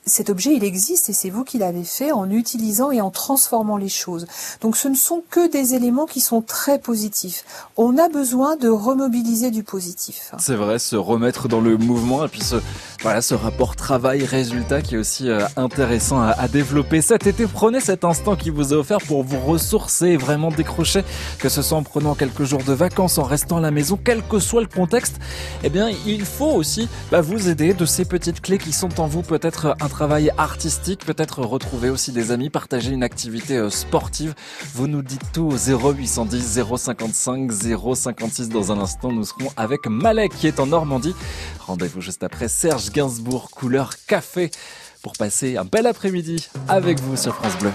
[SPEAKER 5] cet objet, il existe et c'est vous qui l'avez fait en utilisant et en transformant les choses. Donc ce ne sont que des éléments qui sont très positifs. On a besoin de remobiliser du positif.
[SPEAKER 4] C'est vrai, se remettre dans le mouvement et puis ce, voilà, ce rapport travail-résultat qui est aussi euh, intéressant à, développer cet été. Prenez cet instant qui vous est offert pour vous ressourcer et vraiment décrocher, que ce soit en prenant quelques jours de vacances, en restant à la maison, quel que soit le contexte. Eh bien, il faut aussi bah, vous aider de ces petites clés qui sont en vous, peut-être un travail artistique, peut-être retrouver aussi des amis, partager une activité euh, sportive. Vous nous dites tout au 0810 055 056 dans un instant. Nous serons avec Malek qui est en Normandie. Rendez-vous juste après Serge Gainsbourg, couleur café, pour passer un bel après-midi avec vous sur France Bleu.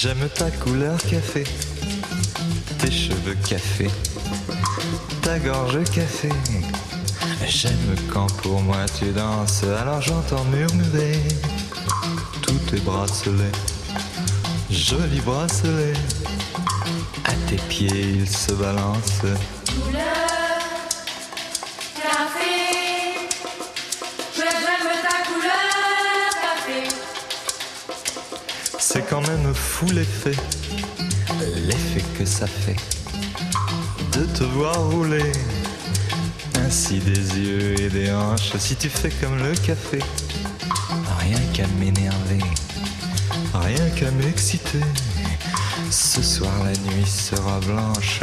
[SPEAKER 18] J'aime ta couleur café, tes cheveux café, ta gorge café. J'aime quand pour moi tu danses, alors j'entends murmurer tous tes bracelets, jolis bracelets. À tes pieds ils se balancent.
[SPEAKER 19] Couleur café, que j'aime ta couleur café.
[SPEAKER 18] C'est quand même fou l'effet, l'effet que ça fait de te voir rouler. Ainsi des yeux et des hanches, si tu fais comme le café, rien qu'à m'énerver, rien qu'à m'exciter. Ce soir la nuit sera blanche.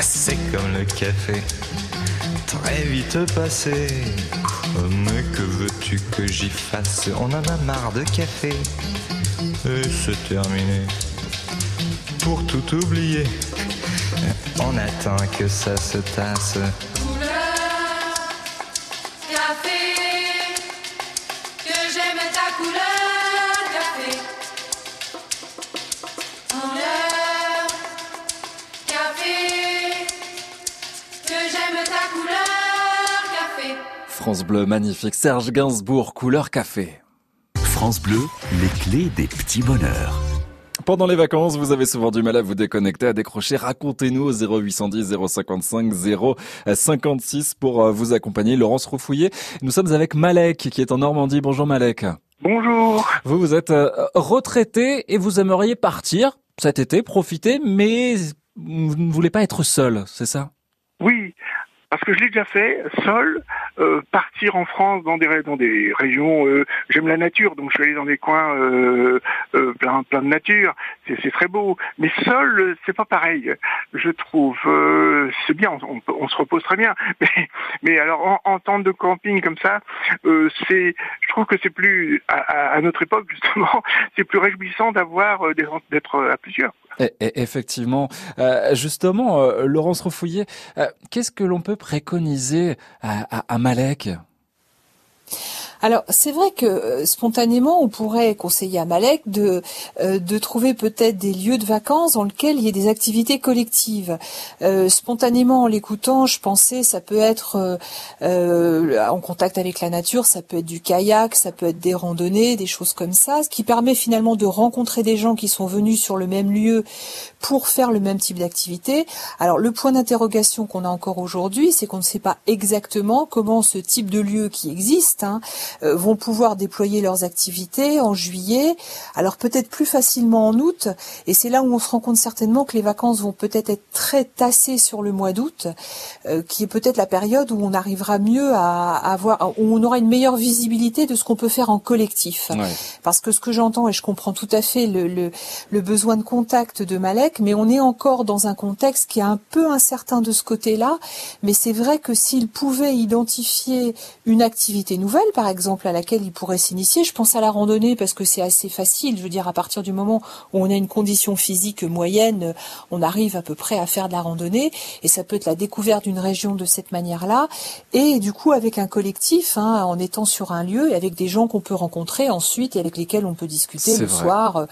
[SPEAKER 18] C'est comme le café, très vite passé. Mais que veux-tu que j'y fasse? On en a marre de café. Et c'est terminé. Pour tout oublier, on attend que ça se tasse.
[SPEAKER 4] Magnifique. Serge Gainsbourg, couleur café.
[SPEAKER 3] France Bleu, les clés des petits bonheurs.
[SPEAKER 4] Pendant les vacances, vous avez souvent du mal à vous déconnecter, à décrocher. Racontez-nous au 0810 055 056 pour euh, vous accompagner. Laurence Roufouillet. Nous sommes avec Malek qui est en Normandie. Bonjour Malek.
[SPEAKER 20] Bonjour.
[SPEAKER 4] Vous, vous êtes euh, retraité et vous aimeriez partir cet été, profiter, mais vous ne voulez pas être seul, c'est ça?
[SPEAKER 20] Oui, parce que je l'ai déjà fait, seul, euh, partir en France dans des, dans des régions, euh, j'aime la nature, donc je suis allé dans des coins euh, euh, plein, plein de nature, c'est très beau, mais seul, euh, c'est pas pareil, je trouve. Euh, c'est bien, on, se repose très bien, mais, mais alors en, en de camping comme ça, c'est, je trouve que c'est plus, à, à- notre époque justement, c'est plus réjouissant d'avoir, d'être à plusieurs.
[SPEAKER 4] Et- et- Effectivement. Euh, justement, euh, Laurence Refouillet, euh, qu'est-ce que l'on peut préconiser à Malek?
[SPEAKER 5] Alors c'est vrai que euh, spontanément on pourrait conseiller à Malek de euh, de trouver peut-être des lieux de vacances dans lesquels il y ait des activités collectives. Euh, spontanément en l'écoutant, je pensais ça peut être en contact avec la nature, ça peut être du kayak, ça peut être des randonnées, des choses comme ça, ce qui permet finalement de rencontrer des gens qui sont venus sur le même lieu pour faire le même type d'activité. Alors le point d'interrogation qu'on a encore aujourd'hui, c'est qu'on ne sait pas exactement comment ce type de lieu qui existe hein, vont pouvoir déployer leurs activités en juillet. Alors peut-être plus facilement en août, et c'est là où on se rend compte certainement que les vacances vont peut-être être très tassées sur le mois d'août, euh, qui est peut-être la période où on arrivera mieux à, à avoir, où on aura une meilleure visibilité de ce qu'on peut faire en collectif. Parce que ce que j'entends, et je comprends tout à fait le, le, le besoin de contact de Malek, mais on est encore dans un contexte qui est un peu incertain de ce côté-là. Mais c'est vrai que s'il pouvait identifier une activité nouvelle, par exemple, à laquelle il pourrait s'initier, je pense à la randonnée parce que c'est assez facile. Je veux dire, à partir du moment où on a une condition physique moyenne, on arrive à peu près à faire de la randonnée, et ça peut être la découverte d'une région de cette manière-là, et du coup avec un collectif, hein, en étant sur un lieu et avec des gens qu'on peut rencontrer ensuite et avec lesquels on peut discuter le
[SPEAKER 4] vrai.
[SPEAKER 5] soir euh,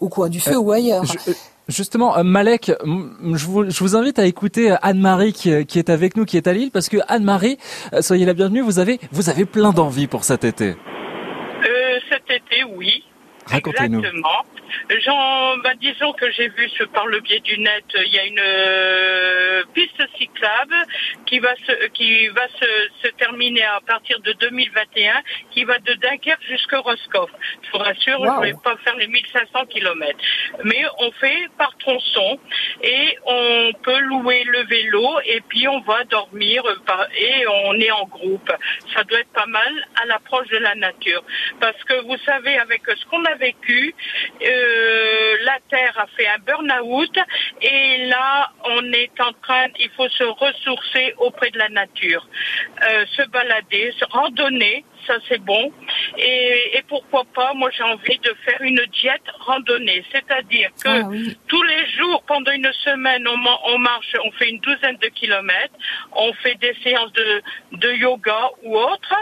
[SPEAKER 5] au coin du feu
[SPEAKER 4] Euh,
[SPEAKER 5] ou ailleurs.
[SPEAKER 4] je- euh, Justement, euh, Malek, je vous, invite à écouter euh, Anne-Marie qui, qui est avec nous, qui est à Lille, parce que Anne-Marie, euh, soyez la bienvenue, vous avez, vous avez plein d'envie pour cet été.
[SPEAKER 21] Euh, cet été, oui.
[SPEAKER 4] Racontez-nous.
[SPEAKER 21] Exactement. Jean, bah, disons que j'ai vu ce- par le biais du net, il y a une euh, piste cyclable qui va se qui va se, se terminer à partir de 2021, qui va de Dunkerque jusqu'à Roscoff. Je vous rassure,
[SPEAKER 22] Wow.
[SPEAKER 21] je vais pas faire les 1500 kilomètres, mais on fait par tronçon et on peut louer le vélo et puis on va dormir euh, par- et on est en groupe. Ça doit être pas mal à l'approche de la nature, parce que vous savez avec ce qu'on a vécu. Euh, la Terre a fait un burn-out et là, on est en train, il faut se ressourcer auprès de la nature, Euh, se balader, se randonner. Ça c'est bon. Et, et pourquoi pas, moi j'ai envie de faire une diète randonnée. C'est-à-dire que
[SPEAKER 5] Ah oui.
[SPEAKER 21] tous les jours, pendant une semaine, on, marche, on fait une douzaine de kilomètres, on fait des séances de, de yoga ou autre,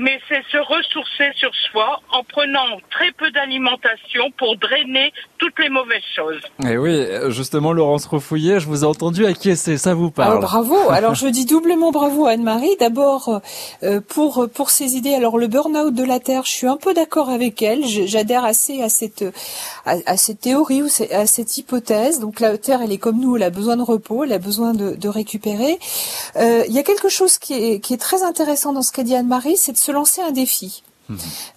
[SPEAKER 21] mais c'est se ressourcer sur soi en prenant très peu d'alimentation pour drainer toutes les mauvaises choses.
[SPEAKER 4] Et oui, euh, justement, Laurence Refouillet, je vous ai entendu acquiescer, ça vous
[SPEAKER 5] Ah,
[SPEAKER 4] parle.
[SPEAKER 5] bravo. Alors je dis doublement bravo à Anne-Marie. D'abord euh, pour pour ses idées. Alors le burn-out de la Terre, je suis un peu d'accord avec elle. J'adhère assez à cette à, cette théorie ou à cette hypothèse. Donc la Terre, elle est comme nous, elle a besoin de repos, elle a besoin de, de récupérer. Euh, Il y a quelque chose qui est qui est très intéressant dans ce qu'a dit Anne-Marie, c'est de se lancer un défi.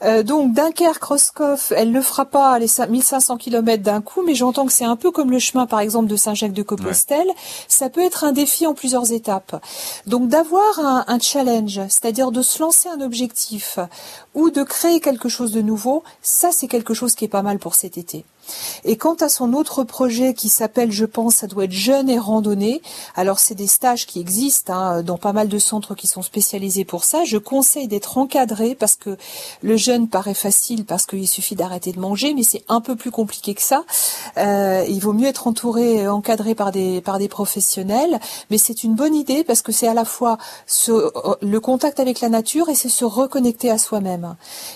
[SPEAKER 5] Euh, donc Dunkerque, Roscoff, elle ne fera pas les 5 1500 km d'un coup, mais j'entends que c'est un peu comme le chemin, par exemple, de Saint-Jacques-de-Compostelle. Ça peut être un défi en plusieurs étapes. Donc d'avoir un, un challenge, c'est-à-dire de se lancer un objectif ou de créer quelque chose de nouveau, ça c'est quelque chose qui est pas mal pour cet été. Et quant à son autre projet qui s'appelle, je pense, ça doit être Jeunes et Randonnée. Alors c'est des stages qui existent hein, dans pas mal de centres qui sont spécialisés pour ça. Je conseille d'être encadré parce que le jeûne paraît facile parce qu'il suffit d'arrêter de manger, mais c'est un peu plus compliqué que ça. Euh, il vaut mieux être entouré, encadré par des par des professionnels. Mais c'est une bonne idée parce que c'est à la fois ce, le contact avec la nature et c'est se reconnecter à soi-même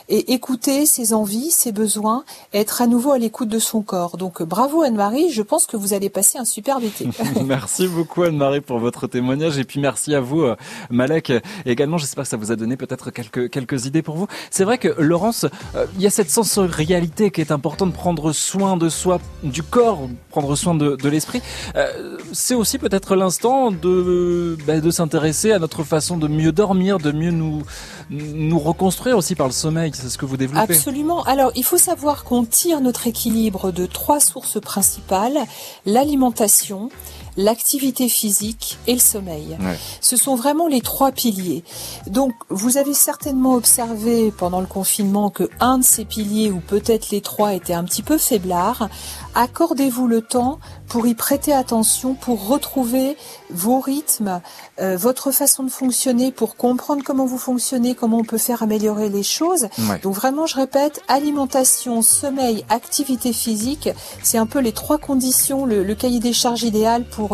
[SPEAKER 5] et écouter ses envies, ses besoins, être à nouveau à l'écoute de son corps. Donc euh, bravo Anne-Marie, je pense que vous allez passer un superbe été.
[SPEAKER 4] merci beaucoup Anne-Marie pour votre témoignage et puis merci à vous euh, Malek également. J'espère que ça vous a donné peut-être quelques quelques idées pour vous. C'est vrai que Laurence, euh, il y a cette sensorialité qui est important de prendre soin de soi, du corps, prendre soin de, de l'esprit. Euh, c'est aussi peut-être l'instant de bah, de s'intéresser à notre façon de mieux dormir, de mieux nous nous reconstruire aussi par le sommeil. C'est ce que vous développez.
[SPEAKER 5] Absolument. Alors, il faut savoir qu'on tire notre équilibre de trois sources principales. L'alimentation, l'activité physique et le sommeil.
[SPEAKER 4] Ouais.
[SPEAKER 5] Ce sont vraiment les trois piliers. Donc, vous avez certainement observé pendant le confinement que un de ces piliers, ou peut-être les trois, étaient un petit peu faiblards. Accordez-vous le temps pour y prêter attention, pour retrouver vos rythmes, euh, votre façon de fonctionner, pour comprendre comment vous fonctionnez, comment on peut faire améliorer les choses.
[SPEAKER 4] Ouais.
[SPEAKER 5] Donc vraiment, je répète, alimentation, sommeil, activité physique, c'est un peu les trois conditions, le, le cahier des charges idéal pour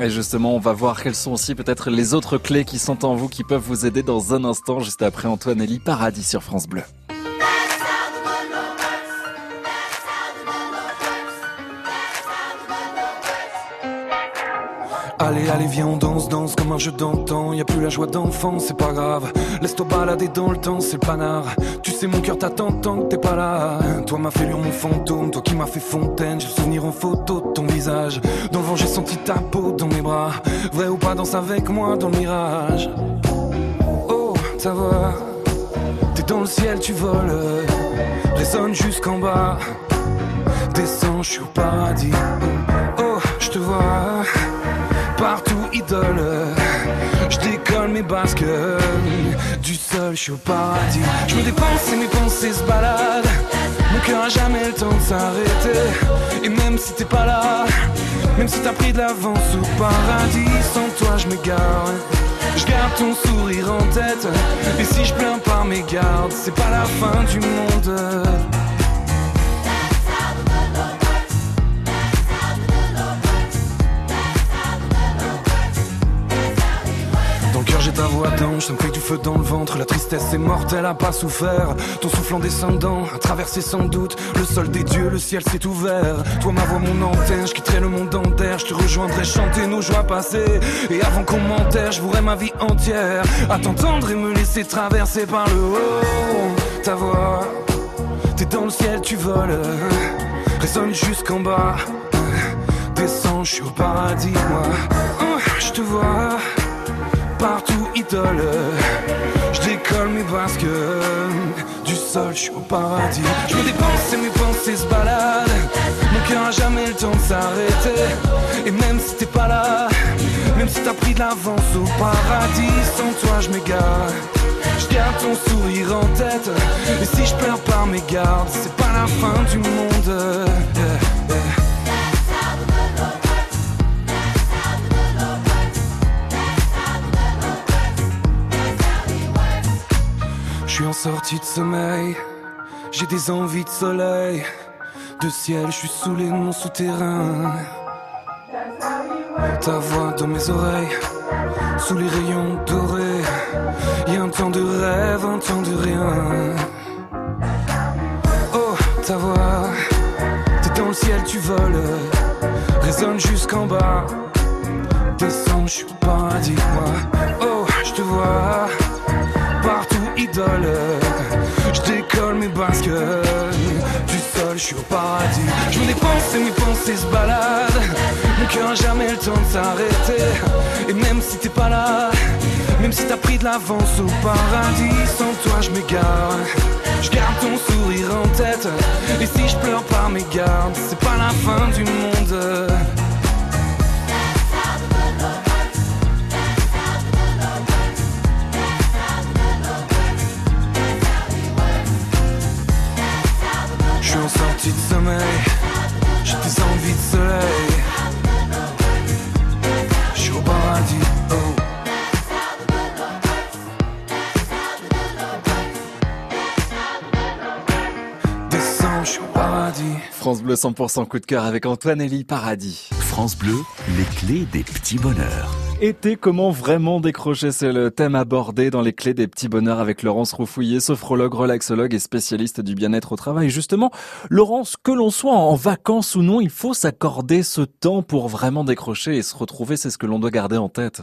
[SPEAKER 4] Et justement, on va voir quelles sont aussi peut-être les autres clés qui sont en vous, qui peuvent vous aider dans un instant, juste après Antoine Elie Paradis sur France Bleu.
[SPEAKER 23] Allez, allez, viens, on danse, danse comme un jeu d'antan. Y a plus la joie d'enfant, c'est pas grave. Laisse-toi balader dans le temps, c'est le panard. Tu sais, mon cœur t'attend tant que t'es pas là. Toi, m'a fait lire mon fantôme, toi qui m'as fait fontaine. J'ai le souvenir en photo de ton visage. Dans le vent, j'ai senti ta peau dans mes bras. Vrai ou pas, danse avec moi dans le mirage. Oh, ta voix, t'es dans le ciel, tu voles. Résonne jusqu'en bas. Descends, je suis au paradis. Oh, je te vois partout idole. Je décolle mes basques du sol, je suis au paradis. Je me dépense et mes pensées se baladent. Mon cœur a jamais le temps de s'arrêter. Et même si t'es pas là, même si t'as pris de l'avance au paradis, sans toi je m'égare. Je garde ton sourire en tête. Et si je plains par mes gardes, c'est pas la fin du monde. Ta voix d'ange, ça me fait du feu dans le ventre La tristesse est morte, elle a pas souffert. Ton souffle en descendant, a traversé sans doute Le sol des dieux, le ciel s'est ouvert. Toi ma voix, mon antenne, je quitterai le monde en terre Je te rejoindrai chanter nos joies passées. Et avant qu'on m'enterre, je voudrais ma vie entière. À t'entendre et me laisser traverser par le haut. Ta voix, t'es dans le ciel, tu voles. Résonne jusqu'en bas. Descends, je suis au paradis, moi. Oh, Je te vois partout idole. Je décolle mes basques du sol, je suis au paradis. Je me dépense et mes pensées se baladent. Mon cœur a jamais le temps de s'arrêter. Et même si t'es pas là, même si t'as pris de l'avance au paradis, sans toi je m'égare. Je garde ton sourire en tête. Et si je pleure par mes gardes, c'est pas la fin du monde. Sortie de sommeil, j'ai des envies de soleil, de ciel, je suis saoulé de mon souterrain. Ta voix dans mes oreilles, sous les rayons dorés, y a un temps de rêve, un temps de rien. Oh, ta voix, t'es dans le ciel, tu voles, résonne jusqu'en bas. Descends, je suis au paradis, moi. Oh, je te vois Je décolle mes basques du sol, je suis au paradis. Je me dépense et mes pensées se baladent. Mon cœur jamais le temps de s'arrêter. Et même si t'es pas là, même si t'as pris de l'avance au paradis, sans toi je m'égare. Je garde ton sourire en tête. Et si je pleure par mes gardes, c'est pas la fin du monde.
[SPEAKER 4] France Bleu 100% coup de cœur avec Antoine Elie Paradis.
[SPEAKER 3] France Bleu, les clés des petits bonheurs.
[SPEAKER 4] Été, comment vraiment décrocher C'est le thème abordé dans les clés des petits bonheurs avec Laurence Roufouillet, sophrologue, relaxologue et spécialiste du bien-être au travail. Justement, Laurence, que l'on soit en vacances ou non, il faut s'accorder ce temps pour vraiment décrocher et se retrouver, c'est ce que l'on doit garder en tête.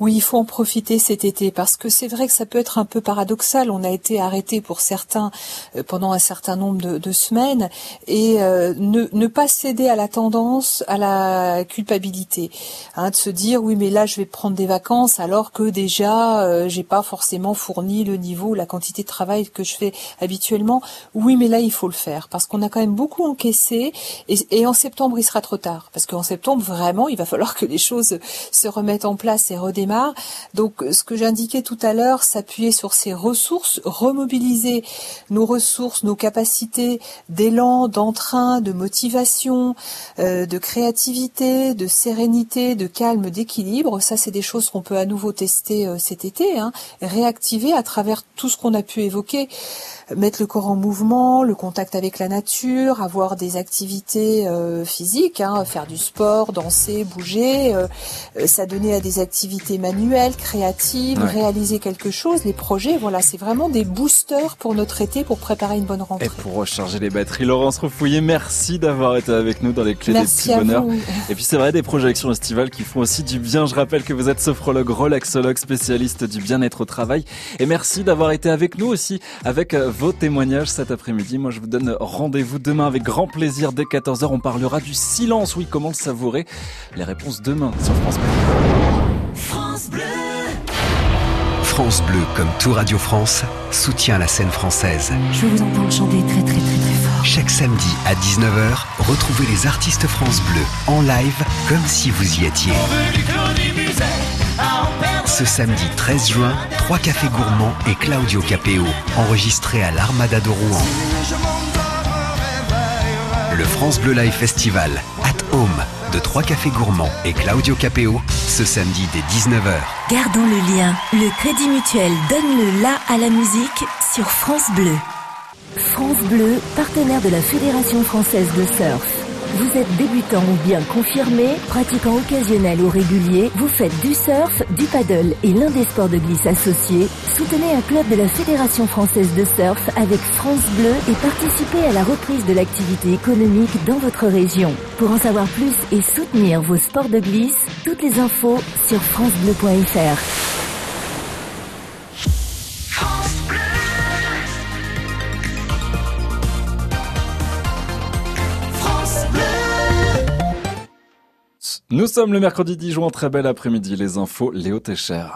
[SPEAKER 5] Oui, il faut en profiter cet été parce que c'est vrai que ça peut être un peu paradoxal. On a été arrêté pour certains euh, pendant un certain nombre de, semaines et euh, ne, pas céder à la tendance, à la culpabilité, hein, de se dire oui mais là je vais prendre des vacances alors que déjà euh, j'ai pas forcément fourni le niveau, la quantité de travail que je fais habituellement. Oui mais là il faut le faire parce qu'on a quand même beaucoup encaissé et, en septembre il sera trop tard parce qu'en septembre vraiment il va falloir que les choses se remettent en place redémarre. Donc, ce que j'indiquais tout à l'heure, s'appuyer sur ces ressources, remobiliser nos ressources, nos capacités d'élan, d'entrain, de motivation, euh, de créativité, de sérénité, de calme, d'équilibre. Ça, c'est des choses qu'on peut à nouveau tester euh, cet été, hein, réactiver à travers tout ce qu'on a pu évoquer mettre le corps en mouvement, le contact avec la nature, avoir des activités euh, physiques, hein, faire du sport, danser, bouger, euh, s'adonner à des activités manuelles, créatives, ouais. réaliser quelque chose, les projets, voilà, c'est vraiment des boosters pour notre été pour préparer une bonne rentrée.
[SPEAKER 4] Et pour recharger les batteries, Laurence Refouillet, merci d'avoir été avec nous dans les clés
[SPEAKER 5] merci
[SPEAKER 4] des petits bonheurs.
[SPEAKER 5] Vous.
[SPEAKER 4] Et puis c'est vrai des projections estivales qui font aussi du bien. Je rappelle que vous êtes sophrologue, relaxologue, spécialiste du bien-être au travail. Et merci d'avoir été avec nous aussi avec vos témoignages cet après-midi. Moi, je vous donne rendez-vous demain avec grand plaisir dès 14h. On parlera du silence. Oui, comment le savourer? Les réponses demain sur France Bleu.
[SPEAKER 24] France Bleu. France Bleu, comme tout Radio France, soutient la scène française.
[SPEAKER 15] Je vous entends chanter très très très très fort.
[SPEAKER 24] Chaque samedi à 19h, retrouvez les artistes France Bleu en live comme si vous y étiez. Ce samedi 13 juin, trois cafés gourmands et Claudio Capéo, enregistrés à l'Armada de Rouen. Le France Bleu Live Festival, At Home, de Trois Cafés Gourmands et Claudio Capéo, ce samedi dès 19h.
[SPEAKER 10] Gardons le lien. Le Crédit Mutuel donne le la à la musique sur France Bleu. France Bleu, partenaire de la Fédération française de surf. Vous êtes débutant ou bien confirmé, pratiquant occasionnel ou régulier, vous faites du surf, du paddle et l'un des sports de glisse associés, soutenez un club de la Fédération française de surf avec France Bleu et participez à la reprise de l'activité économique dans votre région. Pour en savoir plus et soutenir vos sports de glisse, toutes les infos sur francebleu.fr.
[SPEAKER 4] Nous sommes le mercredi 10 juin, très bel après-midi, les infos, Léo Técher.